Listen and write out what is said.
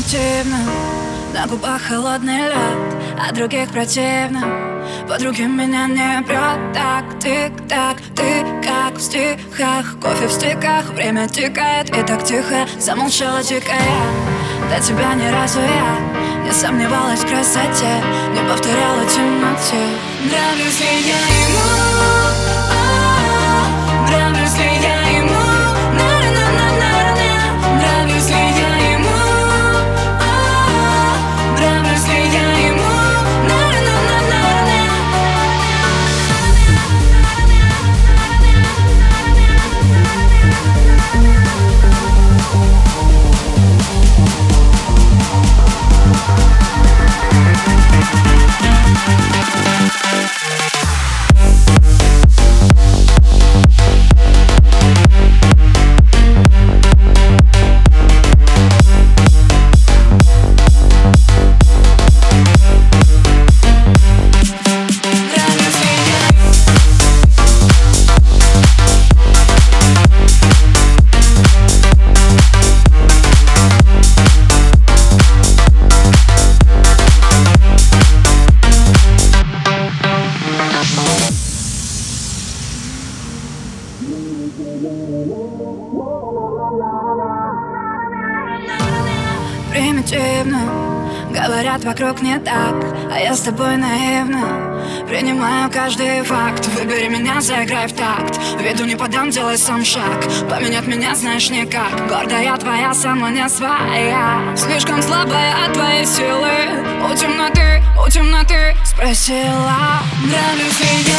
Примитивно На губах холодный лед А других противно. Подруги меня не прет Так, тик-так, ты как в стихах. Кофе в стиках, время тикает И так тихо замолчала дикая. До тебя ни разу я Не сомневалась в красоте Не повторяла темноте. Нравлюсь ли я ему? Примитивно Говорят вокруг не так А я с тобой наивно. Принимаю каждый факт Выбери меня, заиграй в такт. Виду не подам, делай сам шаг Поменять меня знаешь никак. Гордая твоя, сама не своя. Слишком слабая от твоей силы. У темноты, у темноты Спросила Нравлюсь ли